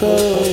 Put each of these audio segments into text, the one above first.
go.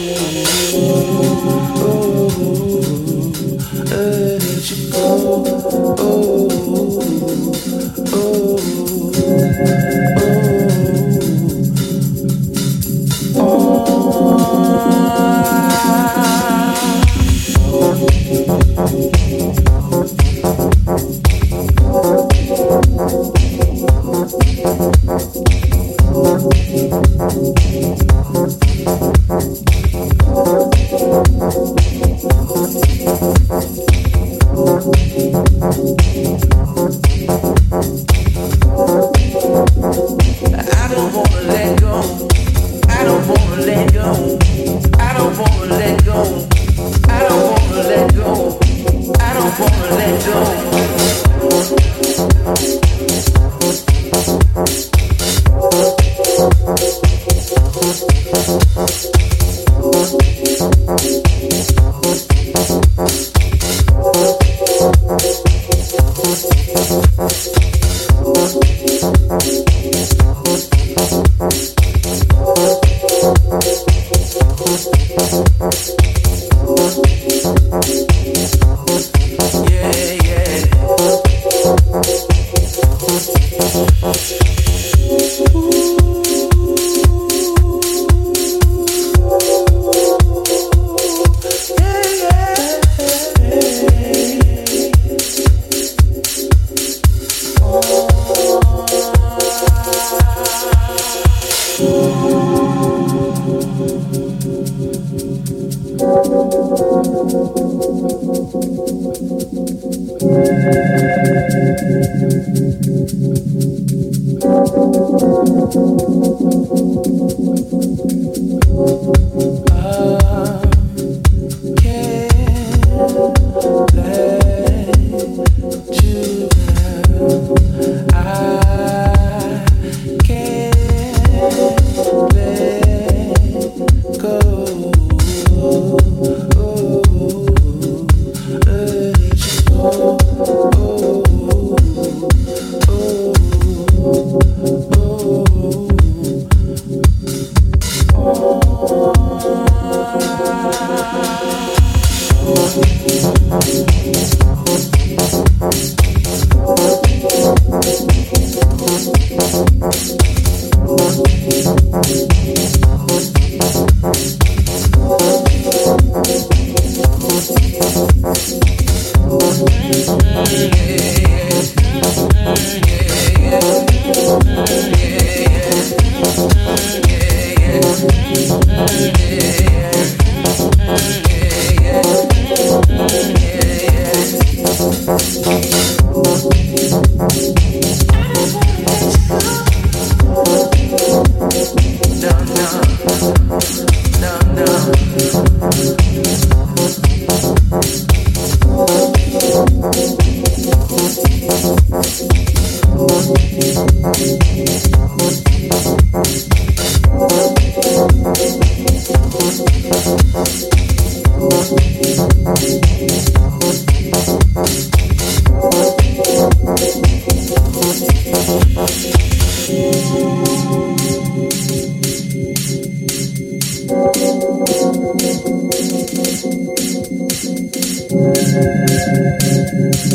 Thank you.